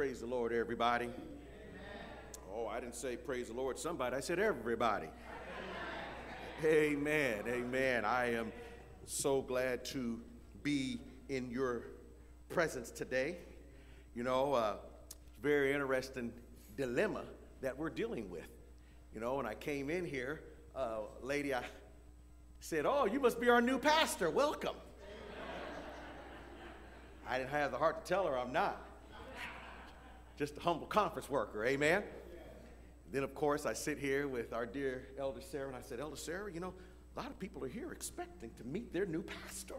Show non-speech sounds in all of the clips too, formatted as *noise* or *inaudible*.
Praise the Lord, everybody. Amen. Oh, I didn't say praise the Lord, somebody. I said everybody. Amen. Amen. Amen. I am so glad to be in your presence today. You know, uh, very interesting dilemma that we're dealing with. You know, when I came in here, uh, lady, I said, "Oh, you must be our new pastor. Welcome." I didn't have the heart to tell her I'm not just a humble conference worker. Amen. Then, of course, I sit here with our dear Elder Sarah, and I said, Elder Sarah, you know, a lot of people are here expecting to meet their new pastor.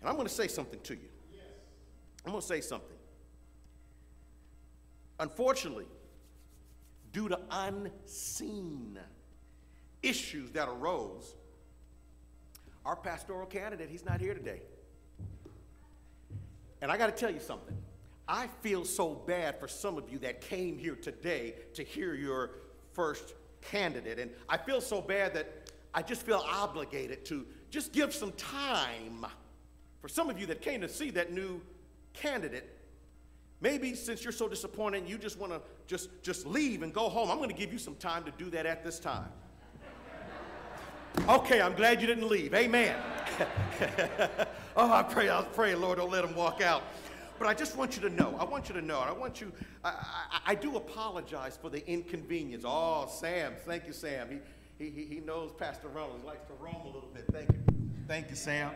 And I'm going to say something to you. I'm going to say something. Unfortunately, due to unseen issues that arose, our pastoral candidate, he's not here today. And I got to tell you something. I feel so bad for some of you that came here today to hear your first candidate. And I feel so bad that I just feel obligated to just give some time for some of you that came to see that new candidate. Maybe since you're so disappointed, you just want to just, just leave and go home. I'm going to give you some time to do that at this time. Okay, I'm glad you didn't leave. Amen. *laughs* oh, I pray, I pray, Lord, don't let them walk out. But I just want you to know, I want you to know, I want you, I, I, I do apologize for the inconvenience. Oh, Sam, thank you, Sam. He, he, he knows Pastor Reynolds likes to roam a little bit. Thank you. Thank you, Sam.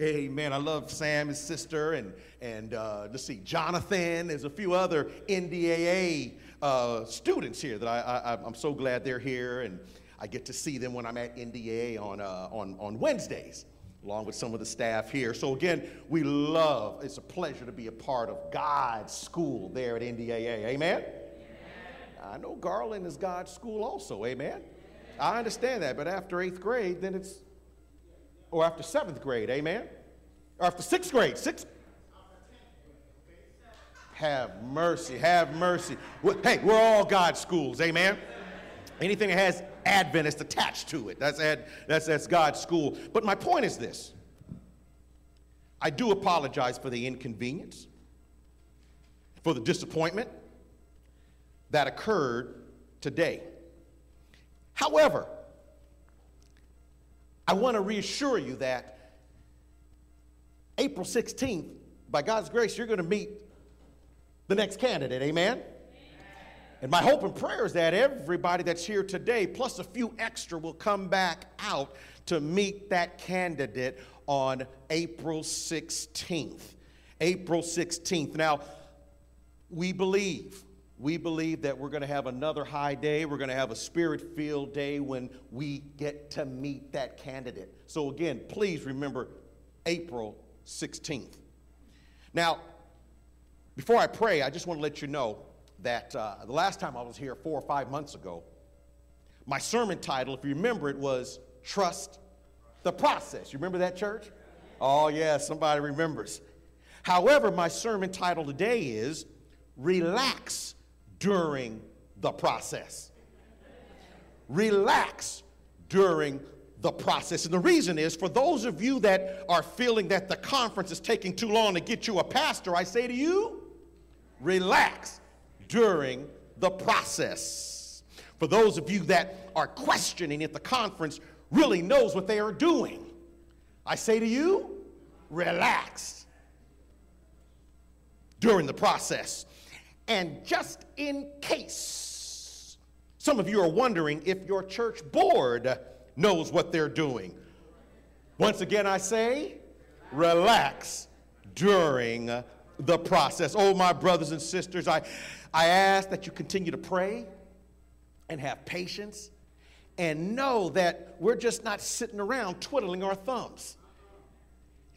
Amen. I love Sam, his sister, and, and uh, let's see, Jonathan. There's a few other NDAA uh, students here that I, I, I'm so glad they're here. And I get to see them when I'm at NDA on, uh, on, on Wednesdays, along with some of the staff here. So again, we love, it's a pleasure to be a part of God's school there at NDAA. Amen? I know Garland is God's school also. Amen? Amen? I understand that, but after eighth grade, then it's, or after seventh grade, amen? Or after sixth grade, sixth, have mercy, have mercy. Hey, we're all God's schools, amen? Anything that has Adventist attached to it. That's, ad, that's, that's God's school. But my point is this I do apologize for the inconvenience, for the disappointment that occurred today. However, I want to reassure you that April 16th, by God's grace, you're going to meet the next candidate. Amen? And my hope and prayer is that everybody that's here today, plus a few extra, will come back out to meet that candidate on April 16th. April 16th. Now, we believe, we believe that we're going to have another high day. We're going to have a spirit filled day when we get to meet that candidate. So, again, please remember April 16th. Now, before I pray, I just want to let you know that uh, the last time I was here, four or five months ago, my sermon title, if you remember it, was Trust the Process. You remember that, church? Oh, yeah, somebody remembers. However, my sermon title today is Relax During the Process. Relax during the process. And the reason is for those of you that are feeling that the conference is taking too long to get you a pastor, I say to you, relax during the process. For those of you that are questioning if the conference really knows what they are doing, I say to you, relax during the process. And just in case some of you are wondering if your church board knows what they're doing, once again I say, relax during the process. Oh, my brothers and sisters, I, I ask that you continue to pray and have patience and know that we're just not sitting around twiddling our thumbs.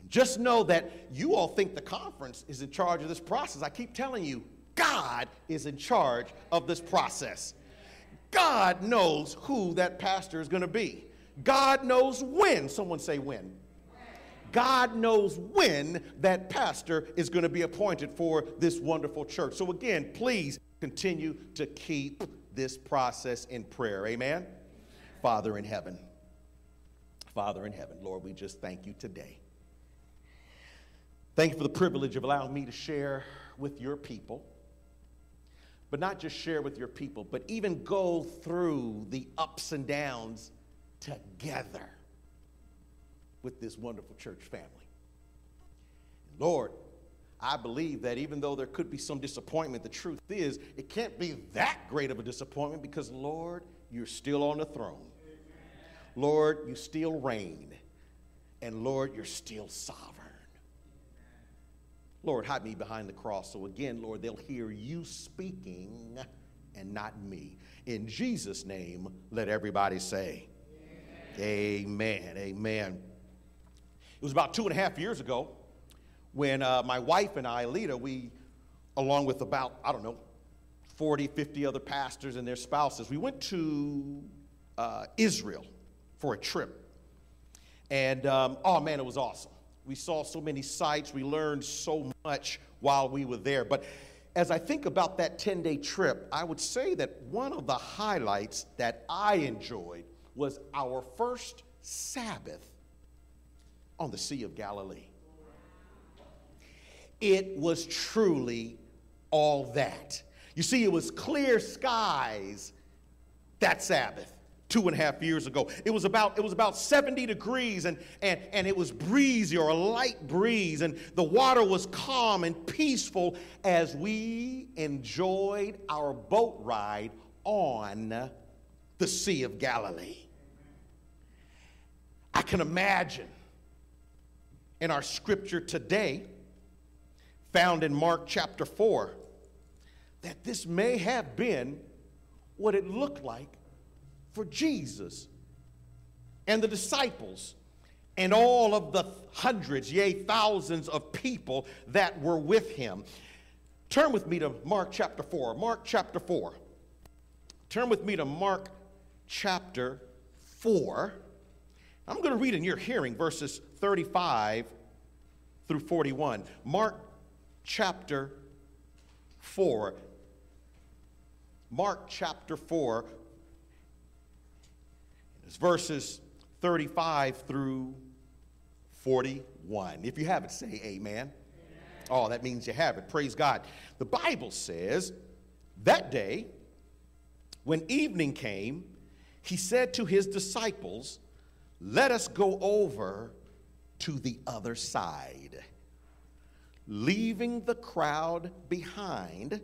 Just know that you all think the conference is in charge of this process. I keep telling you, God is in charge of this process. God knows who that pastor is going to be. God knows when. Someone say when. God knows when that pastor is going to be appointed for this wonderful church. So, again, please continue to keep this process in prayer. Amen? Father in heaven, Father in heaven, Lord, we just thank you today. Thank you for the privilege of allowing me to share with your people. But not just share with your people, but even go through the ups and downs together with this wonderful church family. Lord, I believe that even though there could be some disappointment, the truth is it can't be that great of a disappointment because, Lord, you're still on the throne. Lord, you still reign. And Lord, you're still sovereign. Lord, hide me behind the cross. So again, Lord, they'll hear you speaking and not me. In Jesus' name, let everybody say, Amen. Amen. Amen. It was about two and a half years ago when uh, my wife and I, Lita, we, along with about, I don't know, 40, 50 other pastors and their spouses, we went to uh, Israel for a trip. And um, oh man, it was awesome. We saw so many sights, we learned so much while we were there. But as I think about that 10 day trip, I would say that one of the highlights that I enjoyed was our first Sabbath on the Sea of Galilee. It was truly all that. You see, it was clear skies that Sabbath two and a half years ago. It was about, it was about 70 degrees and, and, and it was breezy or a light breeze, and the water was calm and peaceful as we enjoyed our boat ride on the Sea of Galilee. I can imagine in our scripture today, found in Mark chapter 4, that this may have been what it looked like for Jesus and the disciples and all of the hundreds, yea, thousands of people that were with him. Turn with me to Mark chapter 4. Mark chapter 4. Turn with me to Mark chapter 4. I'm going to read in your hearing verses 35 through 41. Mark chapter 4. Mark chapter 4, it's verses 35 through 41. If you have it, say amen. amen. Oh, that means you have it. Praise God. The Bible says that day, when evening came, he said to his disciples, Let us go over to the other side. Leaving the crowd behind,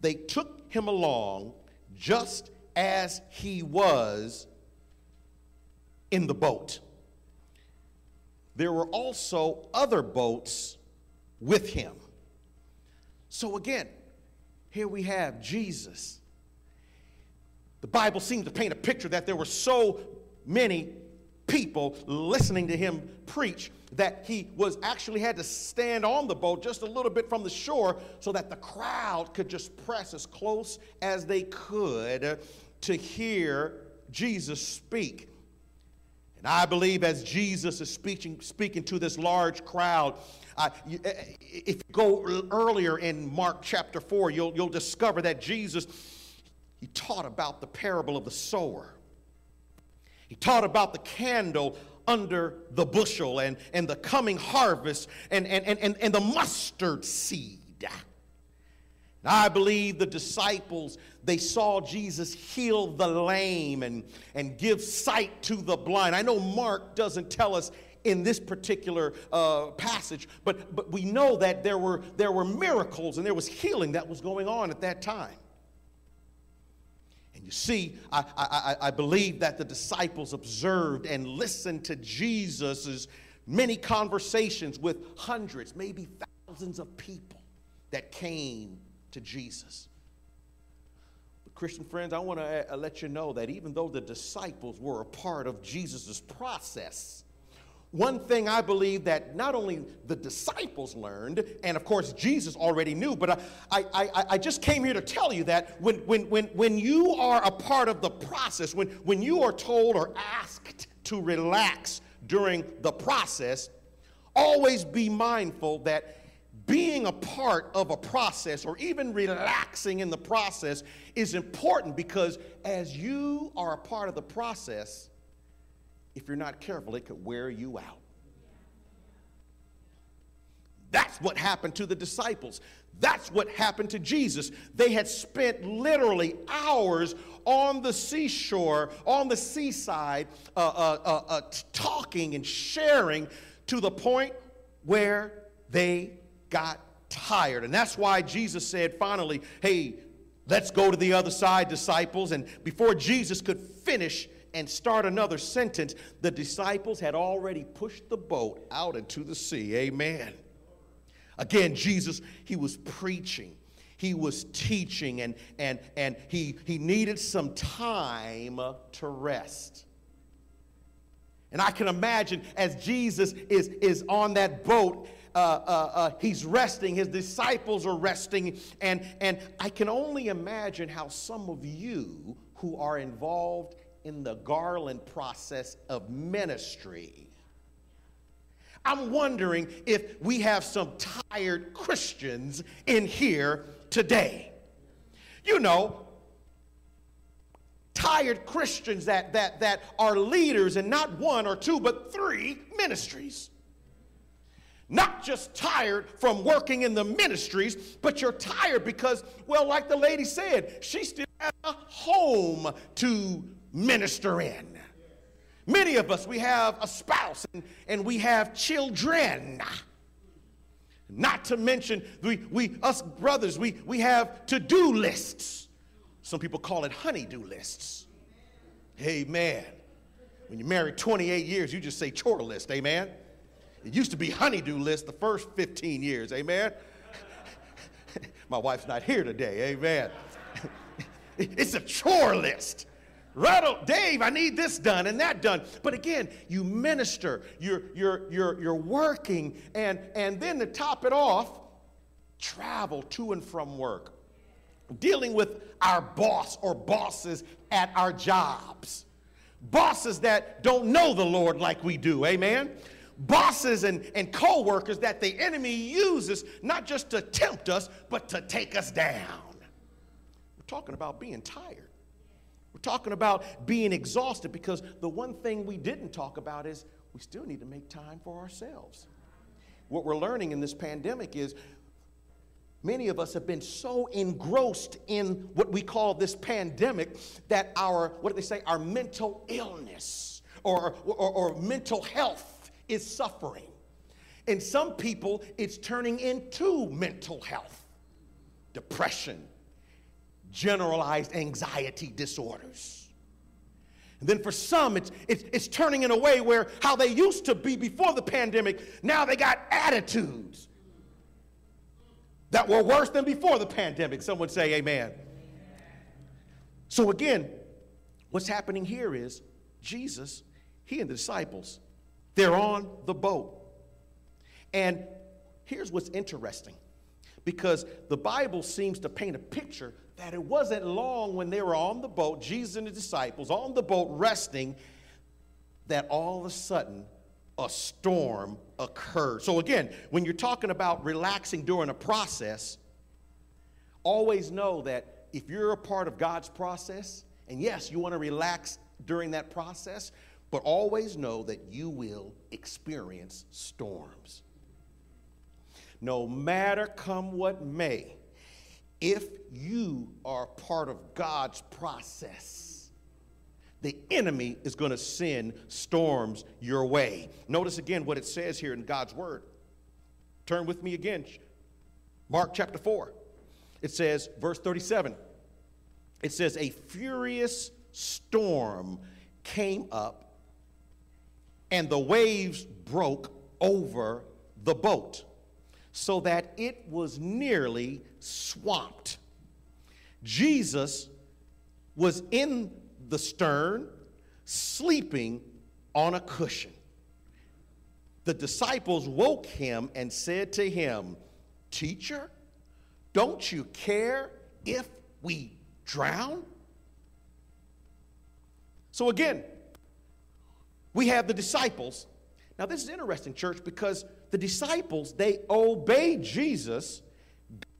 they took him along just as he was in the boat. There were also other boats with him. So again, here we have Jesus. The Bible seems to paint a picture that there were so many people listening to him preach that he was actually had to stand on the boat just a little bit from the shore so that the crowd could just press as close as they could to hear Jesus speak. And I believe as Jesus is speaking, speaking to this large crowd, uh, if you go earlier in Mark chapter 4, you'll, you'll discover that Jesus, he taught about the parable of the sower. He taught about the candle under the bushel and, and the coming harvest and, and, and, and the mustard seed. I believe the disciples, they saw Jesus heal the lame and, and give sight to the blind. I know Mark doesn't tell us in this particular uh, passage, but, but we know that there were, there were miracles and there was healing that was going on at that time. You see, I, I, I believe that the disciples observed and listened to Jesus' many conversations with hundreds, maybe thousands of people that came to Jesus. But Christian friends, I want to uh, let you know that even though the disciples were a part of Jesus' process, one thing I believe that not only the disciples learned, and of course Jesus already knew, but I, I, I just came here to tell you that when, when, when, when you are a part of the process, when, when you are told or asked to relax during the process, always be mindful that being a part of a process or even relaxing in the process is important because as you are a part of the process, if you're not careful, it could wear you out. That's what happened to the disciples. That's what happened to Jesus. They had spent literally hours on the seashore, on the seaside, uh, uh, uh, uh talking and sharing to the point where they got tired. And that's why Jesus said finally, Hey, let's go to the other side, disciples. And before Jesus could finish, and start another sentence, the disciples had already pushed the boat out into the sea. Amen. Again, Jesus, he was preaching, he was teaching, and, and, and he, he needed some time to rest. And I can imagine as Jesus is, is on that boat, uh, uh, uh, he's resting, his disciples are resting, and, and I can only imagine how some of you who are involved in the Garland process of ministry. I'm wondering if we have some tired Christians in here today. You know, tired Christians that, that, that are leaders in not one or two, but three ministries. Not just tired from working in the ministries, but you're tired because, well, like the lady said, she still has a home to minister in. Many of us, we have a spouse and, and we have children. Not to mention, we, we us brothers, we, we have to do lists. Some people call it honey-do lists. Amen. When you're married 28 years, you just say chore list. Amen. It used to be honeydew list the first 15 years. Amen. *laughs* My wife's not here today. Amen. *laughs* it's a chore list. Rattle, Dave, I need this done and that done. But again, you minister, you're, you're, you're, you're working, and, and then to top it off, travel to and from work, dealing with our boss or bosses at our jobs, bosses that don't know the Lord like we do, amen? Bosses and, and co workers that the enemy uses not just to tempt us, but to take us down. We're talking about being tired. Talking about being exhausted because the one thing we didn't talk about is we still need to make time for ourselves. What we're learning in this pandemic is many of us have been so engrossed in what we call this pandemic that our, what do they say, our mental illness or, or, or mental health is suffering. And some people, it's turning into mental health, depression, generalized anxiety disorders. And then for some, it's, it's, it's turning in a way where how they used to be before the pandemic, now they got attitudes that were worse than before the pandemic. Some would say amen. So again, what's happening here is Jesus, he and the disciples, they're on the boat. And here's what's interesting because the Bible seems to paint a picture that it wasn't long when they were on the boat, Jesus and the disciples on the boat resting, that all of a sudden a storm occurred. So, again, when you're talking about relaxing during a process, always know that if you're a part of God's process, and yes, you want to relax during that process, but always know that you will experience storms. No matter come what may, if you are part of God's process, the enemy is going to send storms your way. Notice again what it says here in God's word. Turn with me again. Mark chapter 4. It says, verse 37. It says, A furious storm came up, and the waves broke over the boat so that it was nearly swamped. Jesus was in the stern, sleeping on a cushion. The disciples woke him and said to him, Teacher, don't you care if we drown? So again, we have the disciples. Now, this is interesting, church, because the disciples, they obeyed Jesus,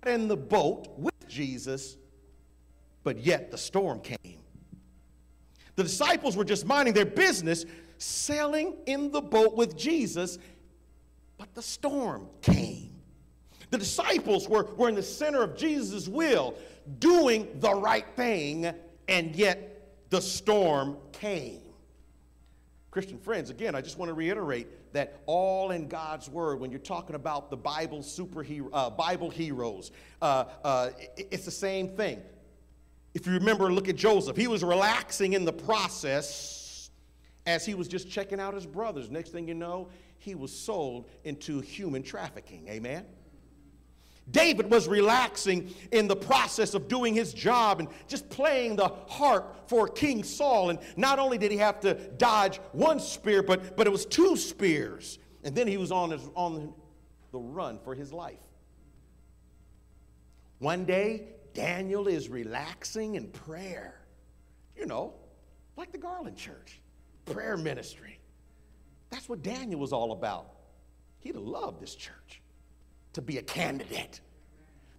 got in the boat with Jesus, but yet the storm came. The disciples were just minding their business, sailing in the boat with Jesus, but the storm came. The disciples were, were in the center of Jesus' will, doing the right thing, and yet the storm came. Christian friends, again, I just want to reiterate that all in God's Word, when you're talking about the Bible superhero, uh, Bible heroes, uh, uh, it's the same thing. If you remember, look at Joseph. He was relaxing in the process as he was just checking out his brothers. Next thing you know, he was sold into human trafficking. Amen? David was relaxing in the process of doing his job and just playing the harp for King Saul. And not only did he have to dodge one spear, but, but it was two spears. And then he was on, his, on the run for his life. One day, Daniel is relaxing in prayer. You know, like the Garland Church, prayer ministry. That's what Daniel was all about. He'd have loved this church to be a candidate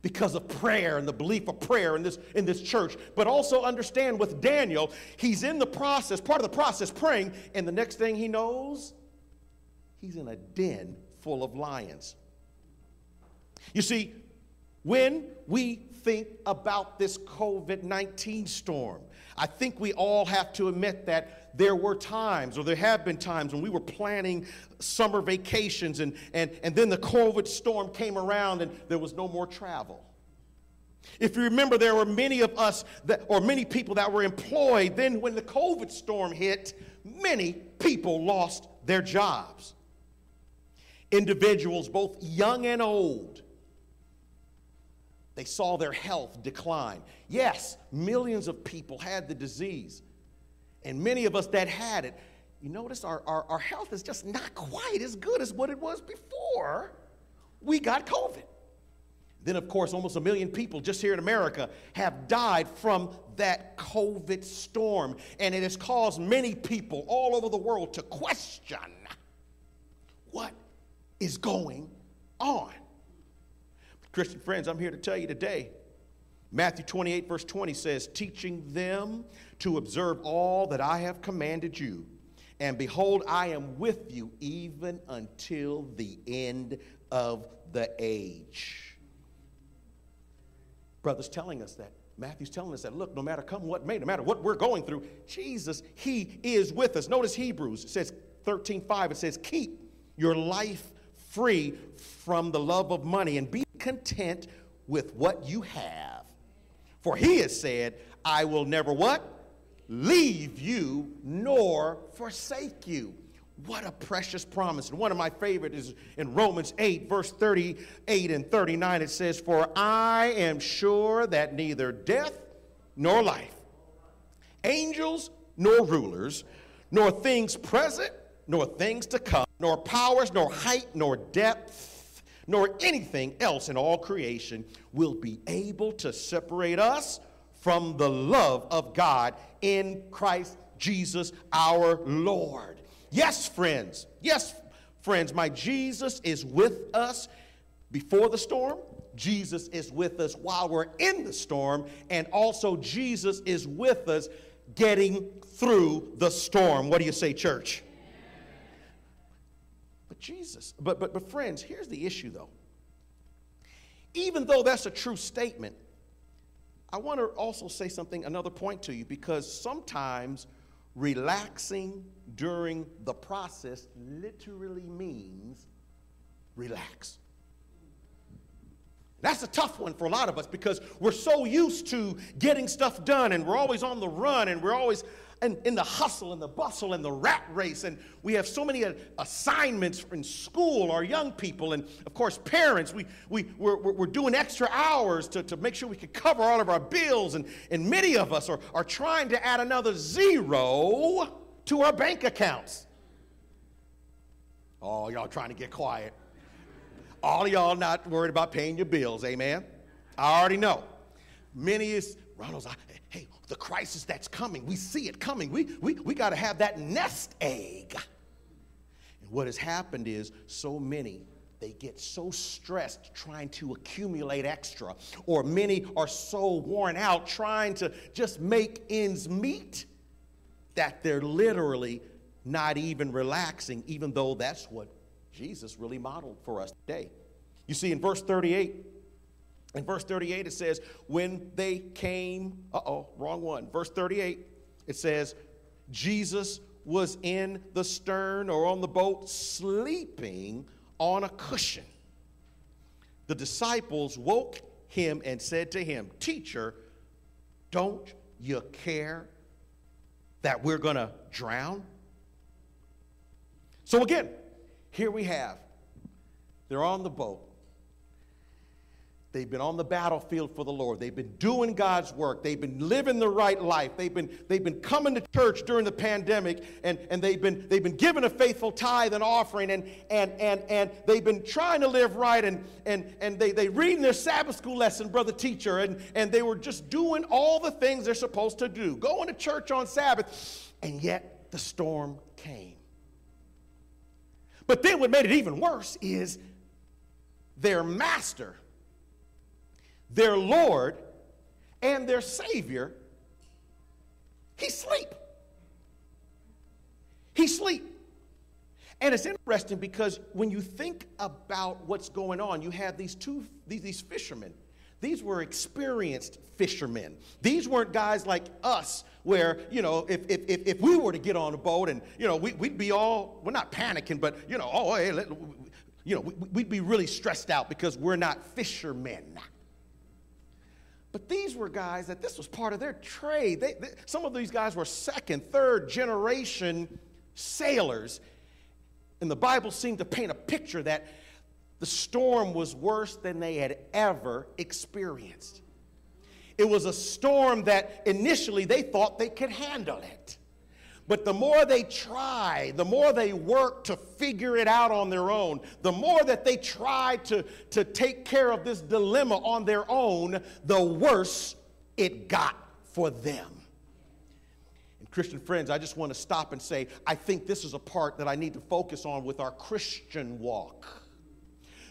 because of prayer and the belief of prayer in this, in this church. But also understand with Daniel, he's in the process, part of the process, praying, and the next thing he knows, he's in a den full of lions. You see, when we think about this COVID 19 storm, I think we all have to admit that there were times, or there have been times, when we were planning summer vacations and, and, and then the COVID storm came around and there was no more travel. If you remember, there were many of us that, or many people that were employed. Then, when the COVID storm hit, many people lost their jobs. Individuals, both young and old, they saw their health decline. Yes, millions of people had the disease. And many of us that had it, you notice our, our, our health is just not quite as good as what it was before we got COVID. Then, of course, almost a million people just here in America have died from that COVID storm. And it has caused many people all over the world to question what is going on. Christian friends, I'm here to tell you today. Matthew 28, verse 20 says, Teaching them to observe all that I have commanded you. And behold, I am with you even until the end of the age. Brother's telling us that. Matthew's telling us that, look, no matter come what may, no matter what we're going through, Jesus, He is with us. Notice Hebrews, it says 13, 5, it says, keep your life free from the love of money and be content with what you have. For he has said, I will never what? Leave you nor forsake you. What a precious promise. And one of my favorite is in Romans 8, verse 38 and 39. It says, For I am sure that neither death nor life, angels nor rulers, nor things present, nor things to come, nor powers, nor height, nor depth, nor anything else in all creation will be able to separate us from the love of God in Christ Jesus our Lord. Yes, friends. Yes, friends, my Jesus is with us before the storm. Jesus is with us while we're in the storm. And also, Jesus is with us getting through the storm. What do you say, church? But Jesus, but, but, but friends, here's the issue though. Even though that's a true statement, I want to also say something, another point to you, because sometimes relaxing during the process literally means relax. That's a tough one for a lot of us because we're so used to getting stuff done and we're always on the run and we're always in, in the hustle and the bustle and the rat race. And we have so many uh, assignments in school, our young people, and of course, parents. We, we, we're, we're doing extra hours to, to make sure we can cover all of our bills. And, and many of us are, are trying to add another zero to our bank accounts. Oh, y'all trying to get quiet. All y'all not worried about paying your bills, amen? I already know. Many is, Ronald's, hey, the crisis that's coming, we see it coming. We, we, we got to have that nest egg. And what has happened is so many, they get so stressed trying to accumulate extra, or many are so worn out trying to just make ends meet that they're literally not even relaxing, even though that's what Jesus really modeled for us today. You see, in verse 38, in verse 38, it says, when they came, uh oh, wrong one. Verse 38, it says, Jesus was in the stern or on the boat sleeping on a cushion. The disciples woke him and said to him, Teacher, don't you care that we're going to drown? So again, here we have, they're on the boat. They've been on the battlefield for the Lord. They've been doing God's work. They've been living the right life. They've been, they've been coming to church during the pandemic and, and they've, been, they've been giving a faithful tithe and offering and, and, and, and they've been trying to live right and, and, and they, they reading their Sabbath school lesson, brother teacher, and, and they were just doing all the things they're supposed to do, going to church on Sabbath, and yet the storm came. But then what made it even worse is their master – their Lord and their Savior, he sleep. He sleep. And it's interesting because when you think about what's going on, you have these two these, these fishermen. These were experienced fishermen. These weren't guys like us where, you know, if, if, if, we were to get on a boat and, you know, we, would be all, we're not panicking, but, you know, oh, hey, let, you know, we'd be really stressed out because we're not fishermen. But these were guys that this was part of their trade. They, they, some of these guys were second, third generation sailors. And the Bible seemed to paint a picture that the storm was worse than they had ever experienced. It was a storm that initially they thought they could handle it. But the more they try, the more they work to figure it out on their own, the more that they try to, to take care of this dilemma on their own, the worse it got for them. And Christian friends, I just want to stop and say, I think this is a part that I need to focus on with our Christian walk.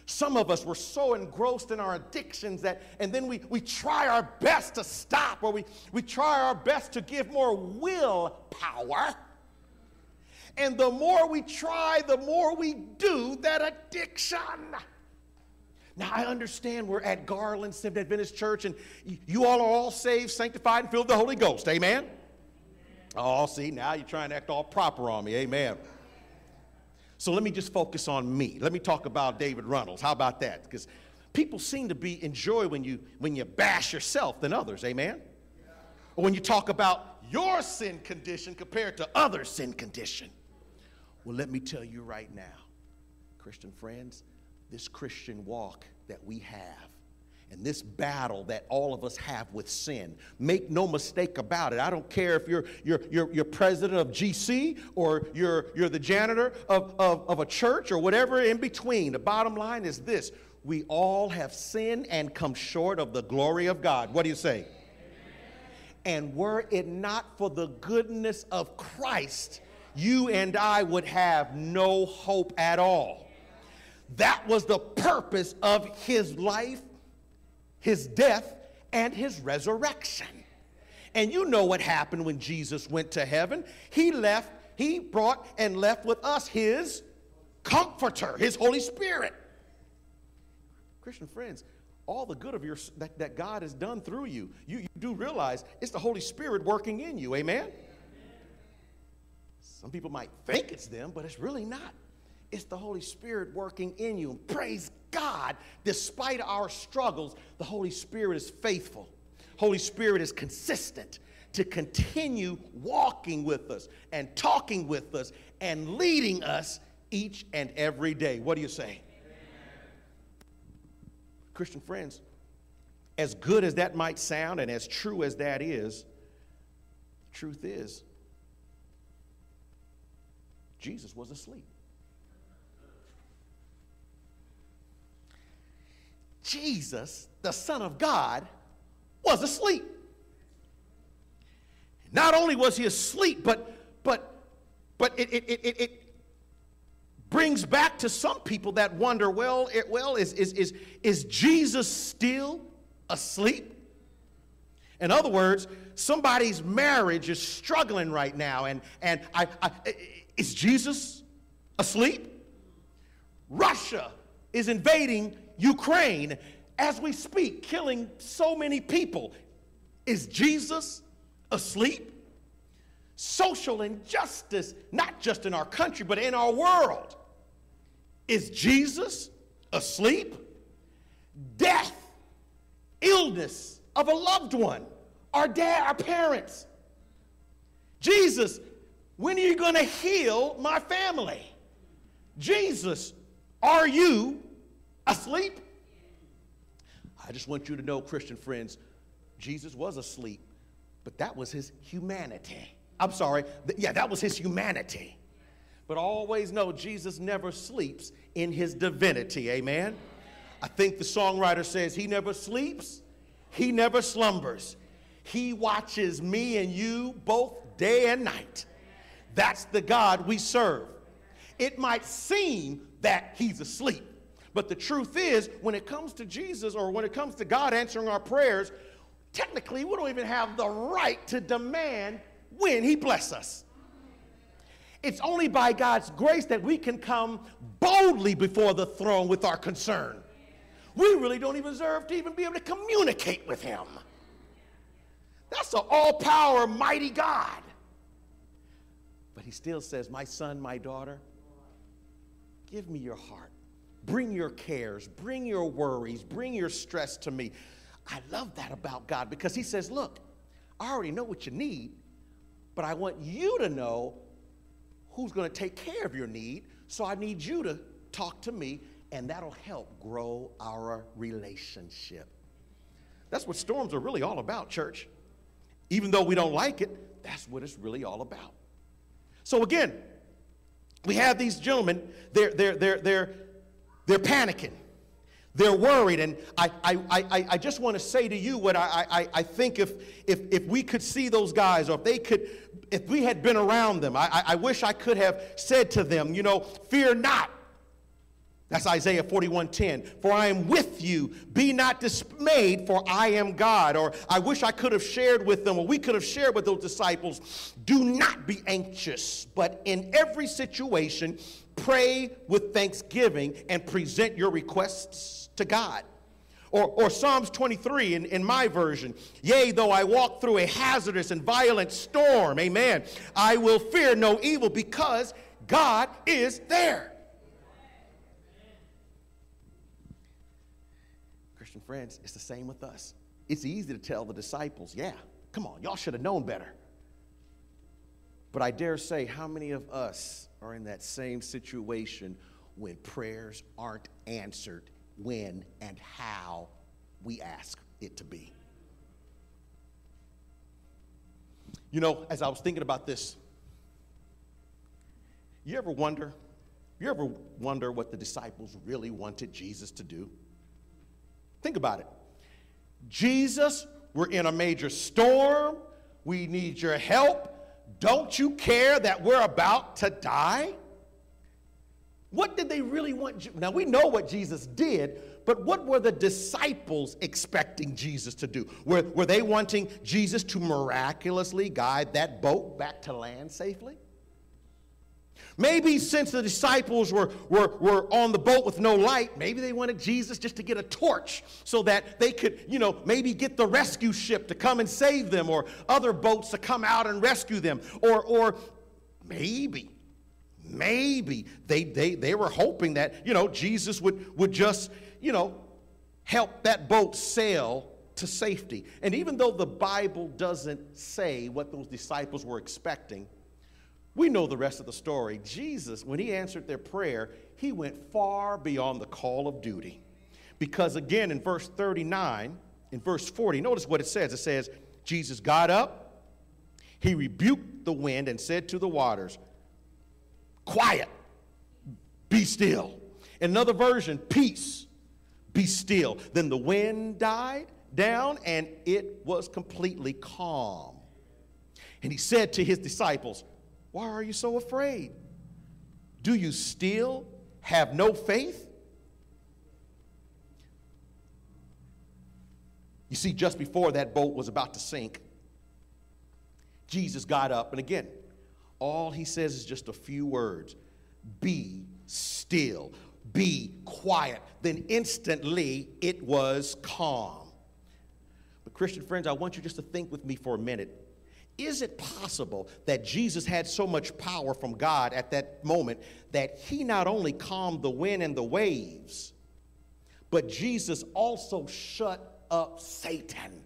Some of us were so engrossed in our addictions that, and then we, we try our best to stop or we, we try our best to give more willpower. And the more we try, the more we do that addiction. Now, I understand we're at Garland Seventh Adventist Church, and you all are all saved, sanctified, and filled with the Holy Ghost. Amen? Oh, see, now you're trying to act all proper on me. Amen. So let me just focus on me. Let me talk about David Runnels. How about that? Because people seem to be enjoy when you when you bash yourself than others. Amen. Or when you talk about your sin condition compared to other sin condition. Well, let me tell you right now, Christian friends, this Christian walk that we have and this battle that all of us have with sin. Make no mistake about it. I don't care if you're, you're, you're, you're president of GC or you're, you're the janitor of, of, of a church or whatever in between. The bottom line is this we all have sinned and come short of the glory of God. What do you say? And were it not for the goodness of Christ, you and I would have no hope at all. That was the purpose of his life his death, and his resurrection. And you know what happened when Jesus went to heaven. He left, he brought and left with us his comforter, his Holy Spirit. Christian friends, all the good of your that, that God has done through you, you, you do realize it's the Holy Spirit working in you. Amen? Some people might think it's them, but it's really not. It's the Holy Spirit working in you. Praise God, despite our struggles, the Holy Spirit is faithful. Holy Spirit is consistent to continue walking with us and talking with us and leading us each and every day. What do you say? Christian friends, as good as that might sound and as true as that is, truth is, Jesus was asleep. Jesus, the Son of God, was asleep. Not only was he asleep, but but but it it, it, it brings back to some people that wonder, well, it, well, is, is, is, is Jesus still asleep? In other words, somebody's marriage is struggling right now, and, and I, I, is Jesus asleep? Russia is invading Ukraine as we speak, killing so many people. Is Jesus asleep? Social injustice, not just in our country, but in our world. Is Jesus asleep? Death, illness of a loved one, our dad, our parents. Jesus, when are you going to heal my family? Jesus, are you asleep? I just want you to know, Christian friends, Jesus was asleep, but that was his humanity. I'm sorry, yeah, that was his humanity. But always know Jesus never sleeps in his divinity, amen? I think the songwriter says, He never sleeps, He never slumbers. He watches me and you both day and night. That's the God we serve. It might seem that He's asleep, but the truth is, when it comes to Jesus or when it comes to God answering our prayers, technically we don't even have the right to demand when He bless us. It's only by God's grace that we can come boldly before the throne with our concern. We really don't even deserve to even be able to communicate with Him. That's an all power, mighty God. But He still says, My son, my daughter, give me your heart. Bring your cares, bring your worries, bring your stress to me. I love that about God because He says, Look, I already know what you need, but I want you to know who's going to take care of your need. So I need you to talk to me, and that'll help grow our relationship. That's what storms are really all about, church. Even though we don't like it, that's what it's really all about. So again, we have these gentlemen, they're, they're, they're, they're they're panicking. They're worried. And I, I, I, I just want to say to you what I, I, I think if, if, if we could see those guys or if they could, if we had been around them, I, I wish I could have said to them, you know, fear not. That's Isaiah 41:10. For I am with you. Be not dismayed, for I am God. Or I wish I could have shared with them, or we could have shared with those disciples. Do not be anxious, but in every situation, pray with thanksgiving and present your requests to God. Or, or Psalms 23 in, in my version. Yea, though I walk through a hazardous and violent storm, amen, I will fear no evil because God is there. Christian friends, it's the same with us. It's easy to tell the disciples, yeah, come on, y'all should have known better. But I dare say, how many of us are in that same situation when prayers aren't answered when and how we ask it to be. You know, as I was thinking about this, you ever wonder, you ever wonder what the disciples really wanted Jesus to do? Think about it. Jesus, we're in a major storm. We need your help. Don't you care that we're about to die? What did they really want? Now, we know what Jesus did, but what were the disciples expecting Jesus to do? Were, were they wanting Jesus to miraculously guide that boat back to land safely? Maybe since the disciples were, were, were on the boat with no light, maybe they wanted Jesus just to get a torch so that they could, you know, maybe get the rescue ship to come and save them or other boats to come out and rescue them. Or, or maybe, maybe they, they, they were hoping that, you know, Jesus would, would just, you know, help that boat sail to safety. And even though the Bible doesn't say what those disciples were expecting, we know the rest of the story. Jesus, when he answered their prayer, he went far beyond the call of duty. Because again, in verse 39, in verse 40, notice what it says. It says, Jesus got up, he rebuked the wind and said to the waters, Quiet, be still. In another version, peace, be still. Then the wind died down and it was completely calm. And he said to his disciples, why are you so afraid? Do you still have no faith? You see, just before that boat was about to sink, Jesus got up, and again, all he says is just a few words Be still. be quiet. Then instantly it was calm. But, Christian friends, I want you just to think with me for a minute. Is it possible that Jesus had so much power from God at that moment that he not only calmed the wind and the waves, but Jesus also shut up Satan?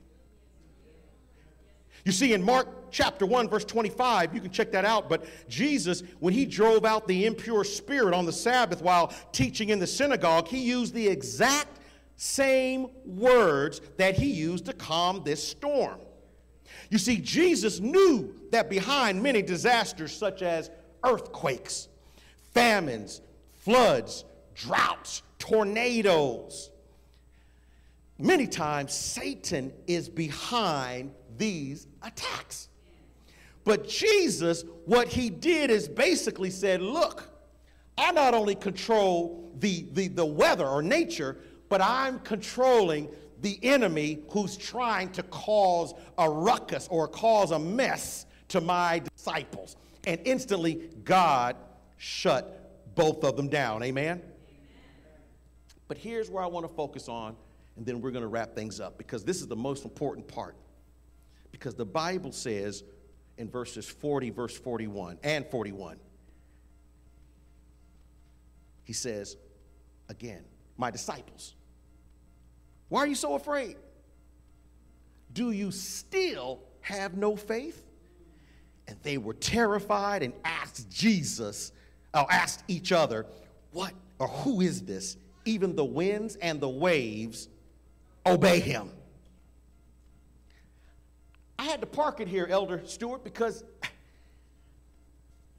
You see, in Mark chapter 1, verse 25, you can check that out. But Jesus, when he drove out the impure spirit on the Sabbath while teaching in the synagogue, he used the exact same words that he used to calm this storm. You see, Jesus knew that behind many disasters, such as earthquakes, famines, floods, droughts, tornadoes, many times Satan is behind these attacks. But Jesus, what he did is basically said, Look, I not only control the, the, the weather or nature, but I'm controlling the enemy who's trying to cause a ruckus or cause a mess to my disciples. And instantly, God shut both of them down. Amen? Amen? But here's where I want to focus on, and then we're going to wrap things up because this is the most important part. Because the Bible says in verses 40, verse 41 and 41, he says, again, my disciples, why are you so afraid? Do you still have no faith? And they were terrified and asked Jesus, or asked each other, What or who is this? Even the winds and the waves obey him. I had to park it here, Elder Stewart, because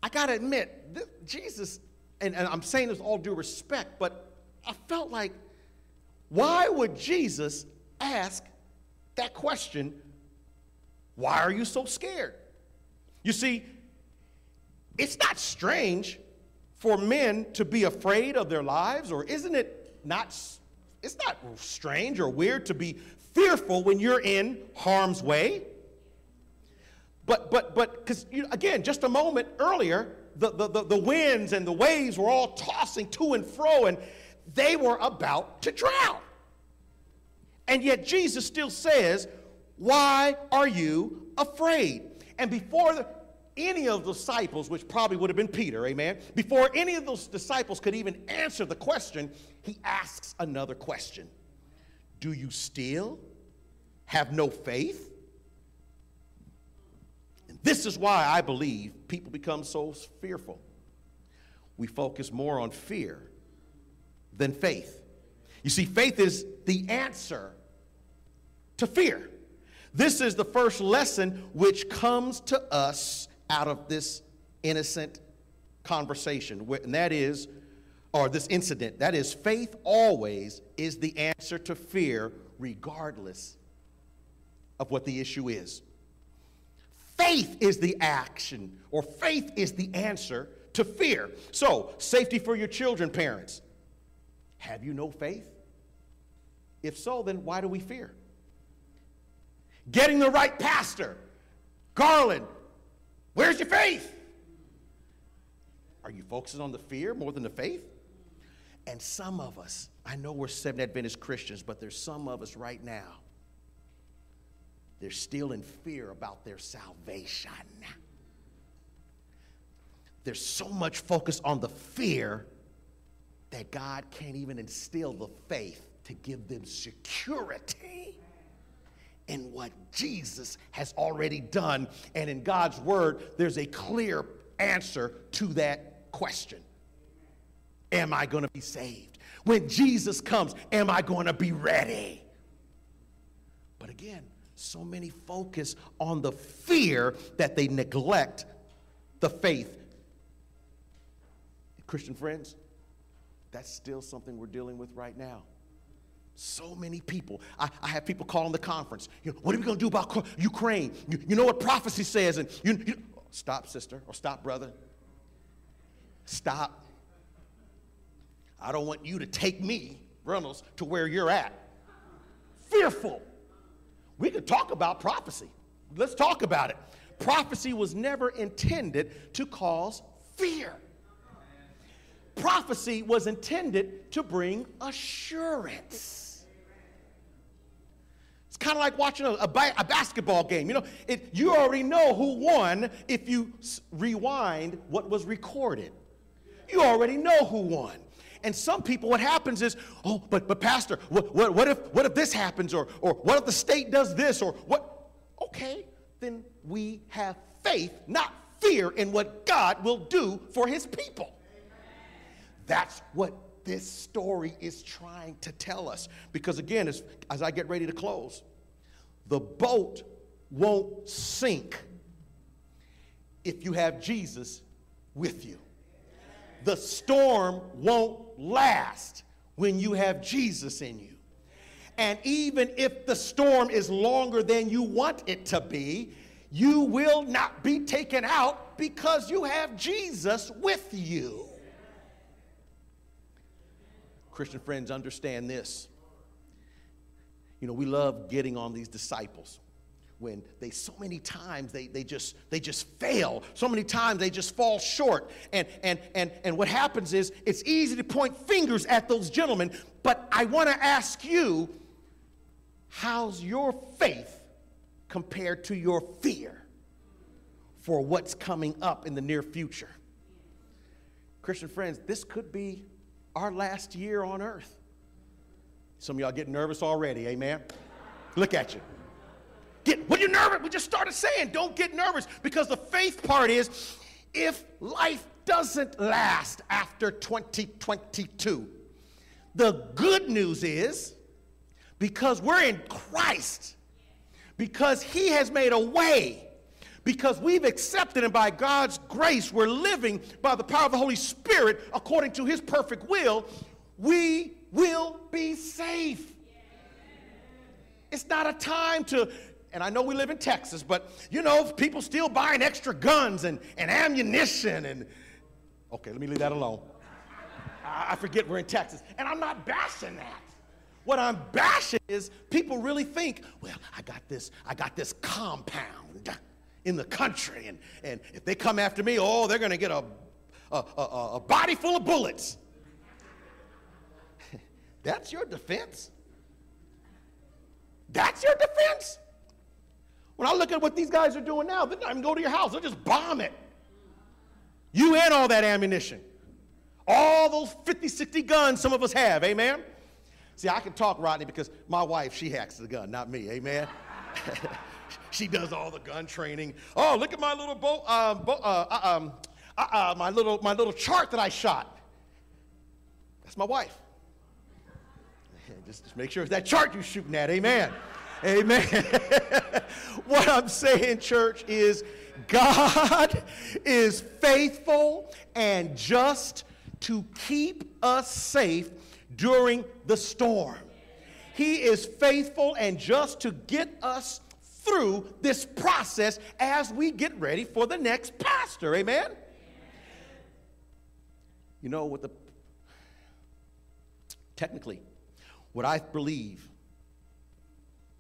I got to admit, this, Jesus, and, and I'm saying this all due respect, but I felt like, why would Jesus ask that question? Why are you so scared? You see, it's not strange for men to be afraid of their lives, or isn't it not? It's not strange or weird to be fearful when you're in harm's way. But, but, but, because, you know, again, just a moment earlier, the, the, the, the winds and the waves were all tossing to and fro, and they were about to drown. And yet Jesus still says, Why are you afraid? And before the, any of the disciples, which probably would have been Peter, amen, before any of those disciples could even answer the question, he asks another question Do you still have no faith? And this is why I believe people become so fearful. We focus more on fear than faith. You see, faith is the answer to fear. This is the first lesson which comes to us out of this innocent conversation, and that is, or this incident, that is, faith always is the answer to fear, regardless of what the issue is. Faith is the action, or faith is the answer to fear. So, safety for your children, parents. Have you no faith? If so, then why do we fear? Getting the right pastor. Garland, where's your faith? Are you focusing on the fear more than the faith? And some of us, I know we're Seventh Adventist Christians, but there's some of us right now they're still in fear about their salvation. There's so much focus on the fear that God can't even instill the faith to give them security in what Jesus has already done. And in God's word, there's a clear answer to that question Am I going to be saved? When Jesus comes, am I going to be ready? But again, so many focus on the fear that they neglect the faith. Christian friends, that's still something we're dealing with right now. So many people. I, I have people calling the conference. You know, what are we going to do about Ukraine? You, you, know what prophecy says? And you, you, stop, sister, or stop, brother. Stop. I don't want you to take me, Reynolds, to where you're at. Fearful. We could talk about prophecy. Let's talk about it. Prophecy was never intended to cause fear. Prophecy was intended to bring assurance. It's kind of like watching a, a, a, basketball game. You know, it, you already know who won if you rewind what was recorded. You already know who won. And some people, what happens is, oh, but, but Pastor, what, what, what, if, what if this happens? Or, or what if the state does this? Or what? Okay, then we have faith, not fear, in what God will do for his people. That's what this story is trying to tell us. Because again, as, as I get ready to close, the boat won't sink if you have Jesus with you. The storm won't last when you have Jesus in you. And even if the storm is longer than you want it to be, you will not be taken out because you have Jesus with you. Christian friends, understand this. You know, we love getting on these disciples when they so many times they, they just they just fail. So many times they just fall short. And and and and what happens is it's easy to point fingers at those gentlemen but i want to ask you how's your faith compared to your fear for what's coming up in the near future? Christian friends this could be our last year on earth. Some of y'all getting nervous already amen? Look at you. Get, when you're nervous, we just started saying, don't get nervous because the faith part is if life doesn't last after 2022, the good news is because we're in Christ, because He has made a way, because we've accepted and by God's grace we're living by the power of the Holy Spirit according to His perfect will, we will be safe. It's not a time to and I know we live in Texas, but you know, people still buying extra guns and, and ammunition and okay, let me leave that alone. I, I forget we're in Texas. And I'm not bashing that. What I'm bashing is people really think, well, I got this, I got this compound in the country, and, and if they come after me, oh, they're gonna get a, a, a, a body full of bullets. *laughs* That's your defense? That's your defense? When I look at what these guys are doing now, they're not even go to your house, they'll just bomb it. You and all that ammunition. All those 50, 60 guns some of us have, amen? See, I can talk, Rodney, because my wife, she hacks the gun, not me, amen? *laughs* she does all the gun training. Oh, look at my little boat, uh, bo- uh, uh, um, uh, uh, my little, my little chart that I shot. That's my wife. *laughs* Just, just make sure it's that chart you're shooting at, amen? Amen. *laughs* what I'm saying, church, is God *laughs* is faithful and just to keep us safe during the storm. He is faithful and just to get us through this process as we get ready for the next pastor. Amen? You know what the technically what I believe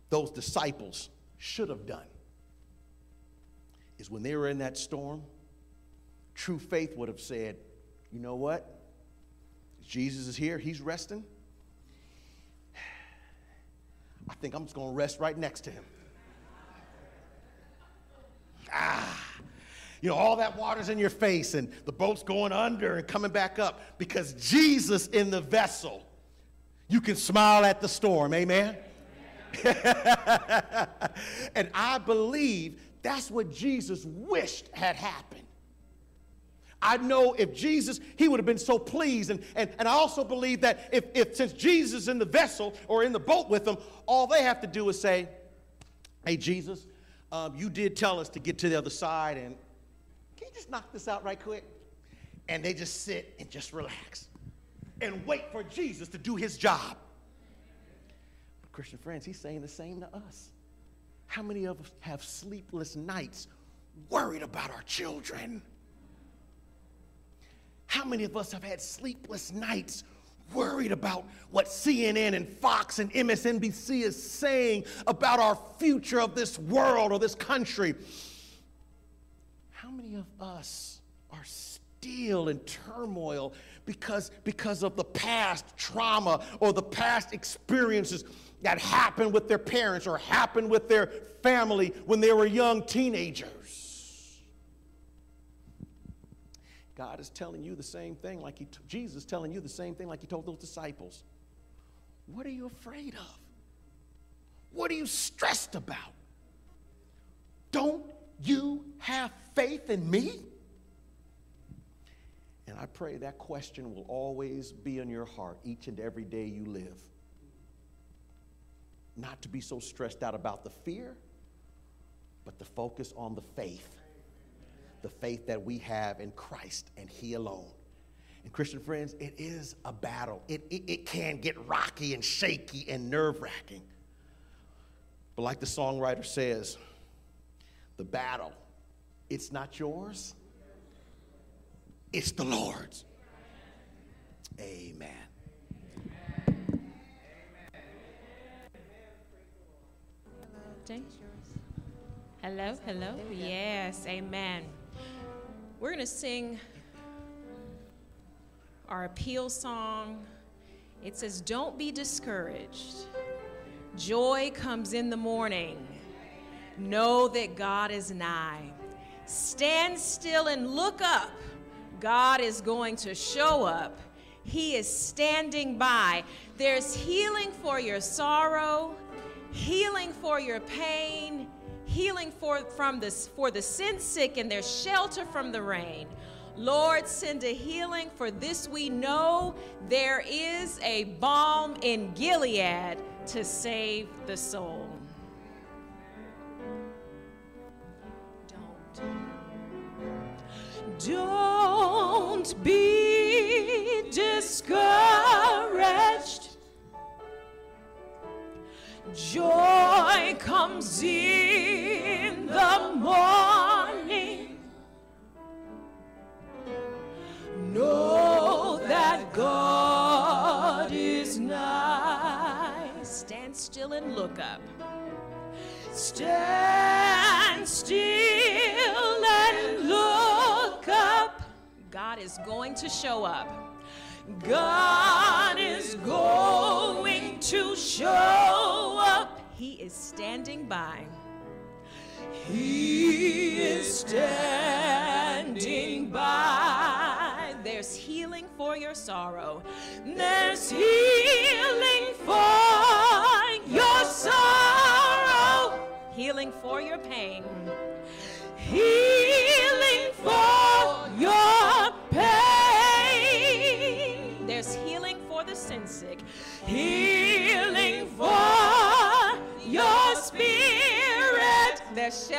those disciples should have done is when they were in that storm, true faith would have said, You know what? Jesus is here, he's resting. *sighs* I think I'm just going to rest right next to him. Ah, you know, all that water's in your face and the boat's going under and coming back up because Jesus in the vessel. You can smile at the storm, amen? *laughs* and I believe that's what Jesus wished had happened. I know if Jesus, he would have been so pleased. And, and, and I also believe that if, if since Jesus is in the vessel or in the boat with them, all they have to do is say, Hey, Jesus, um, you did tell us to get to the other side, and can you just knock this out right quick? And they just sit and just relax and wait for Jesus to do his job. But Christian friends, he's saying the same to us. How many of us have sleepless nights worried about our children? How many of us have had sleepless nights worried about what CNN and Fox and MSNBC is saying about our future of this world or this country? How many of us are still in turmoil because, because of the past trauma or the past experiences that happened with their parents or happened with their family when they were young teenagers. God is telling you the same thing like he t- Jesus telling you the same thing like he told those disciples. What are you afraid of? What are you stressed about? Don't you have faith in me? And I pray that question will always be in your heart each and every day you live. Not to be so stressed out about the fear, but to focus on the faith. The faith that we have in Christ and He alone. And Christian friends, it is a battle. It, it, it can get rocky and shaky and nerve wracking. But like the songwriter says, the battle, it's not yours, it's the Lord's. Amen. Hello, hello. Yes, amen. We're going to sing our appeal song. It says, Don't be discouraged. Joy comes in the morning. Know that God is nigh. Stand still and look up. God is going to show up. He is standing by. There's healing for your sorrow, healing for your pain, healing for, from this, for the sin sick, and their shelter from the rain. Lord, send a healing, for this we know there is a balm in Gilead to save the soul. Don't be discouraged. Joy comes in the morning. Know that God is nigh. Stand still and look up. Stand still and look up. God is going to show up. God is going to show up. He is standing by. He is standing by. There's healing for your sorrow. There's healing for your sorrow. Healing for your pain. Healing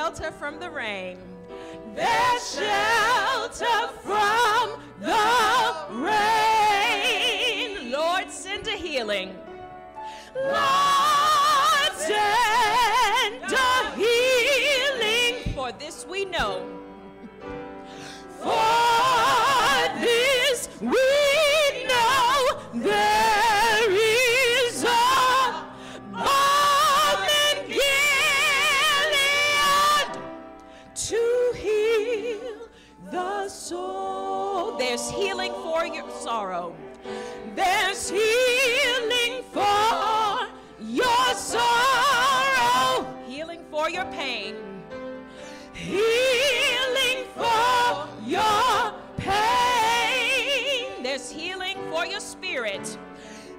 shelter from the rain. There's shelter from the rain. Lord, send a healing. Lord, send a healing. For this we know. For this we spirit.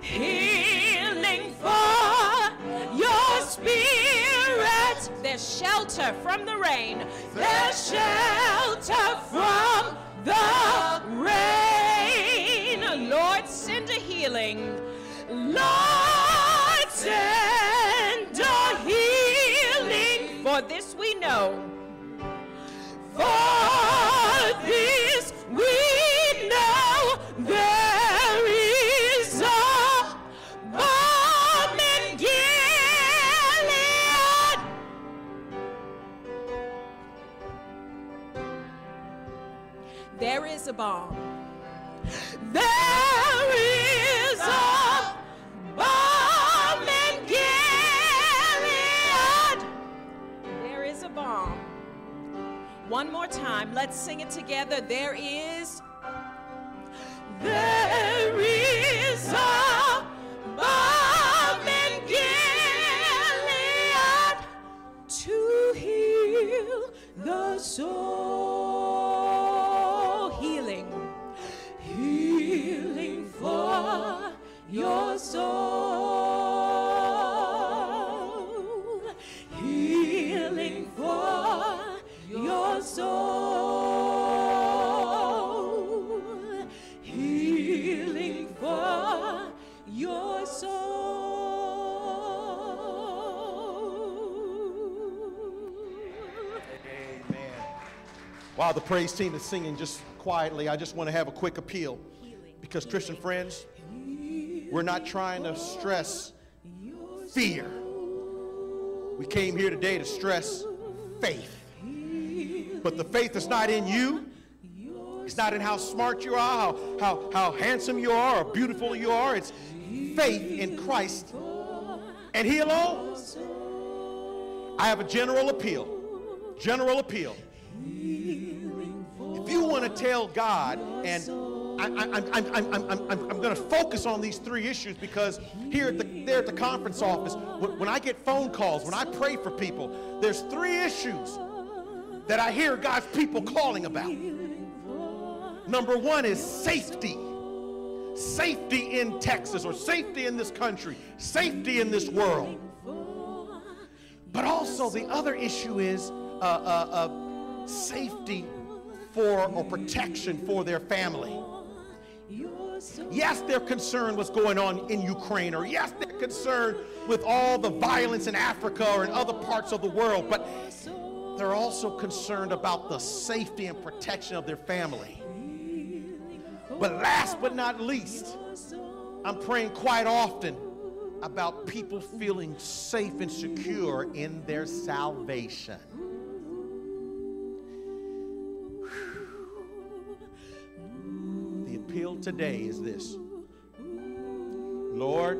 Healing for your spirit. There's shelter from the rain. There's shelter from the rain. Lord, send a healing. Lord, send a healing. For this we know. A balm. There is a balm in Gilead. There is a balm. One more time, let's sing it together. There is There is a balm in Gilead to heal the soul. While the praise team is singing just quietly, I just want to have a quick appeal. Because, Christian friends, we're not trying to stress fear. We came here today to stress faith. But the faith is not in you. It's not in how smart you are, how, how, how handsome you are, or beautiful you are. It's faith in Christ and He alone. I have a general appeal. General appeal. Want to tell God, and I, I, I'm, I'm, I'm, I'm, I'm, going to focus on these three issues because here at the, there at the conference office, when, when I get phone calls, when I pray for people, there's three issues that I hear God's people calling about. Number one is safety. Safety in Texas or safety in this country, safety in this world. But also, the other issue is uh, uh, uh, safety for or protection for their family. Yes, they're concerned what's going on in Ukraine, or yes, they're concerned with all the violence in Africa or in other parts of the world, but they're also concerned about the safety and protection of their family. But last but not least, I'm praying quite often about people feeling safe and secure in their salvation. Appeal today is this Lord,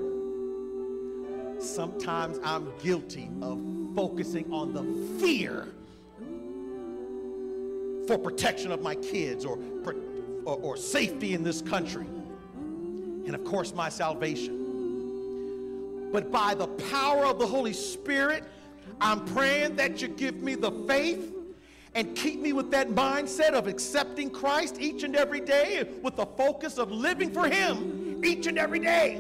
sometimes I'm guilty of focusing on the fear for protection of my kids or, or, or safety in this country. And of course, my salvation. But by the power of the Holy Spirit, I'm praying that you give me the faith and keep me with that mindset of accepting Christ each and every day with the focus of living for Him each and every day.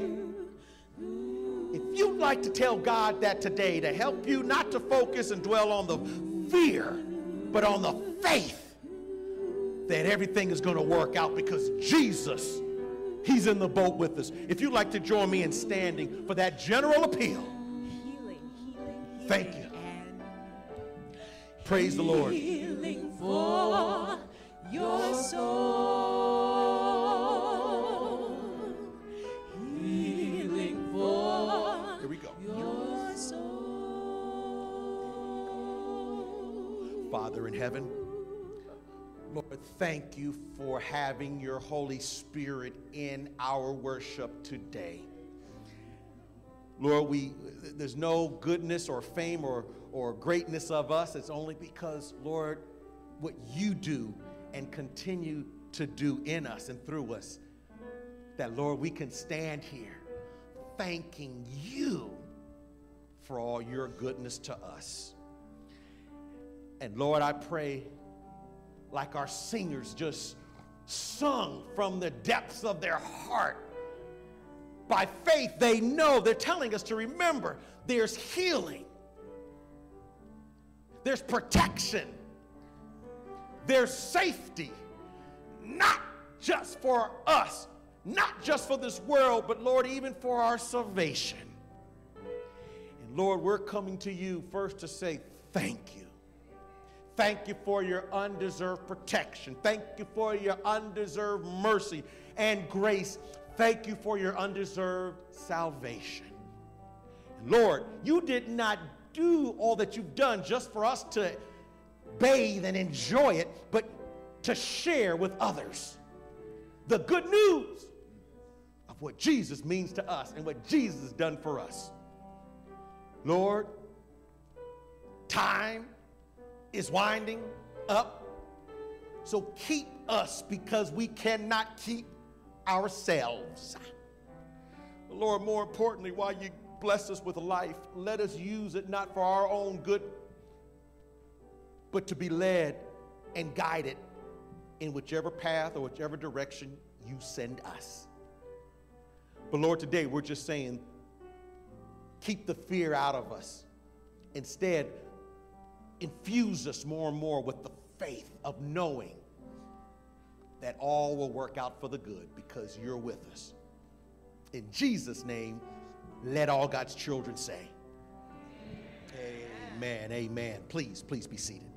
If you'd like to tell God that today to help you not to focus and dwell on the fear, but on the faith that everything is going to work out because Jesus, He's in the boat with us. If you'd like to join me in standing for that general appeal, Healing, healing, Thank you. Praise the Lord. Healing for your soul. Healing for Here we go. your soul. Father in heaven, Lord, thank you for having your Holy Spirit in our worship today. Lord, we there's no goodness or fame or, or greatness of us. It's only because, Lord, what you do and continue to do in us and through us, that Lord, we can stand here thanking you for all your goodness to us. And Lord, I pray, like our singers just sung from the depths of their heart. By faith, they know, they're telling us to remember there's healing, there's protection, there's safety, not just for us, not just for this world, but Lord, even for our salvation. And Lord, we're coming to you first to say thank you. Thank you for your undeserved protection. Thank you for your undeserved mercy and grace. Thank you for your undeserved salvation. Lord, you did not do all that you've done just for us to bathe and enjoy it, but to share with others the good news of what Jesus means to us and what Jesus has done for us. Lord, time is winding up. So keep us because we cannot keep ourselves. Lord, more importantly, while you bless us with life, let us use it not for our own good, but to be led and guided in whichever path or whichever direction you send us. But Lord, today we're just saying, keep the fear out of us. Instead, infuse us more and more with the faith of knowing that all will work out for the good because you're with us. In Jesus' name, let all God's children say, Amen. Amen. Please, please be seated.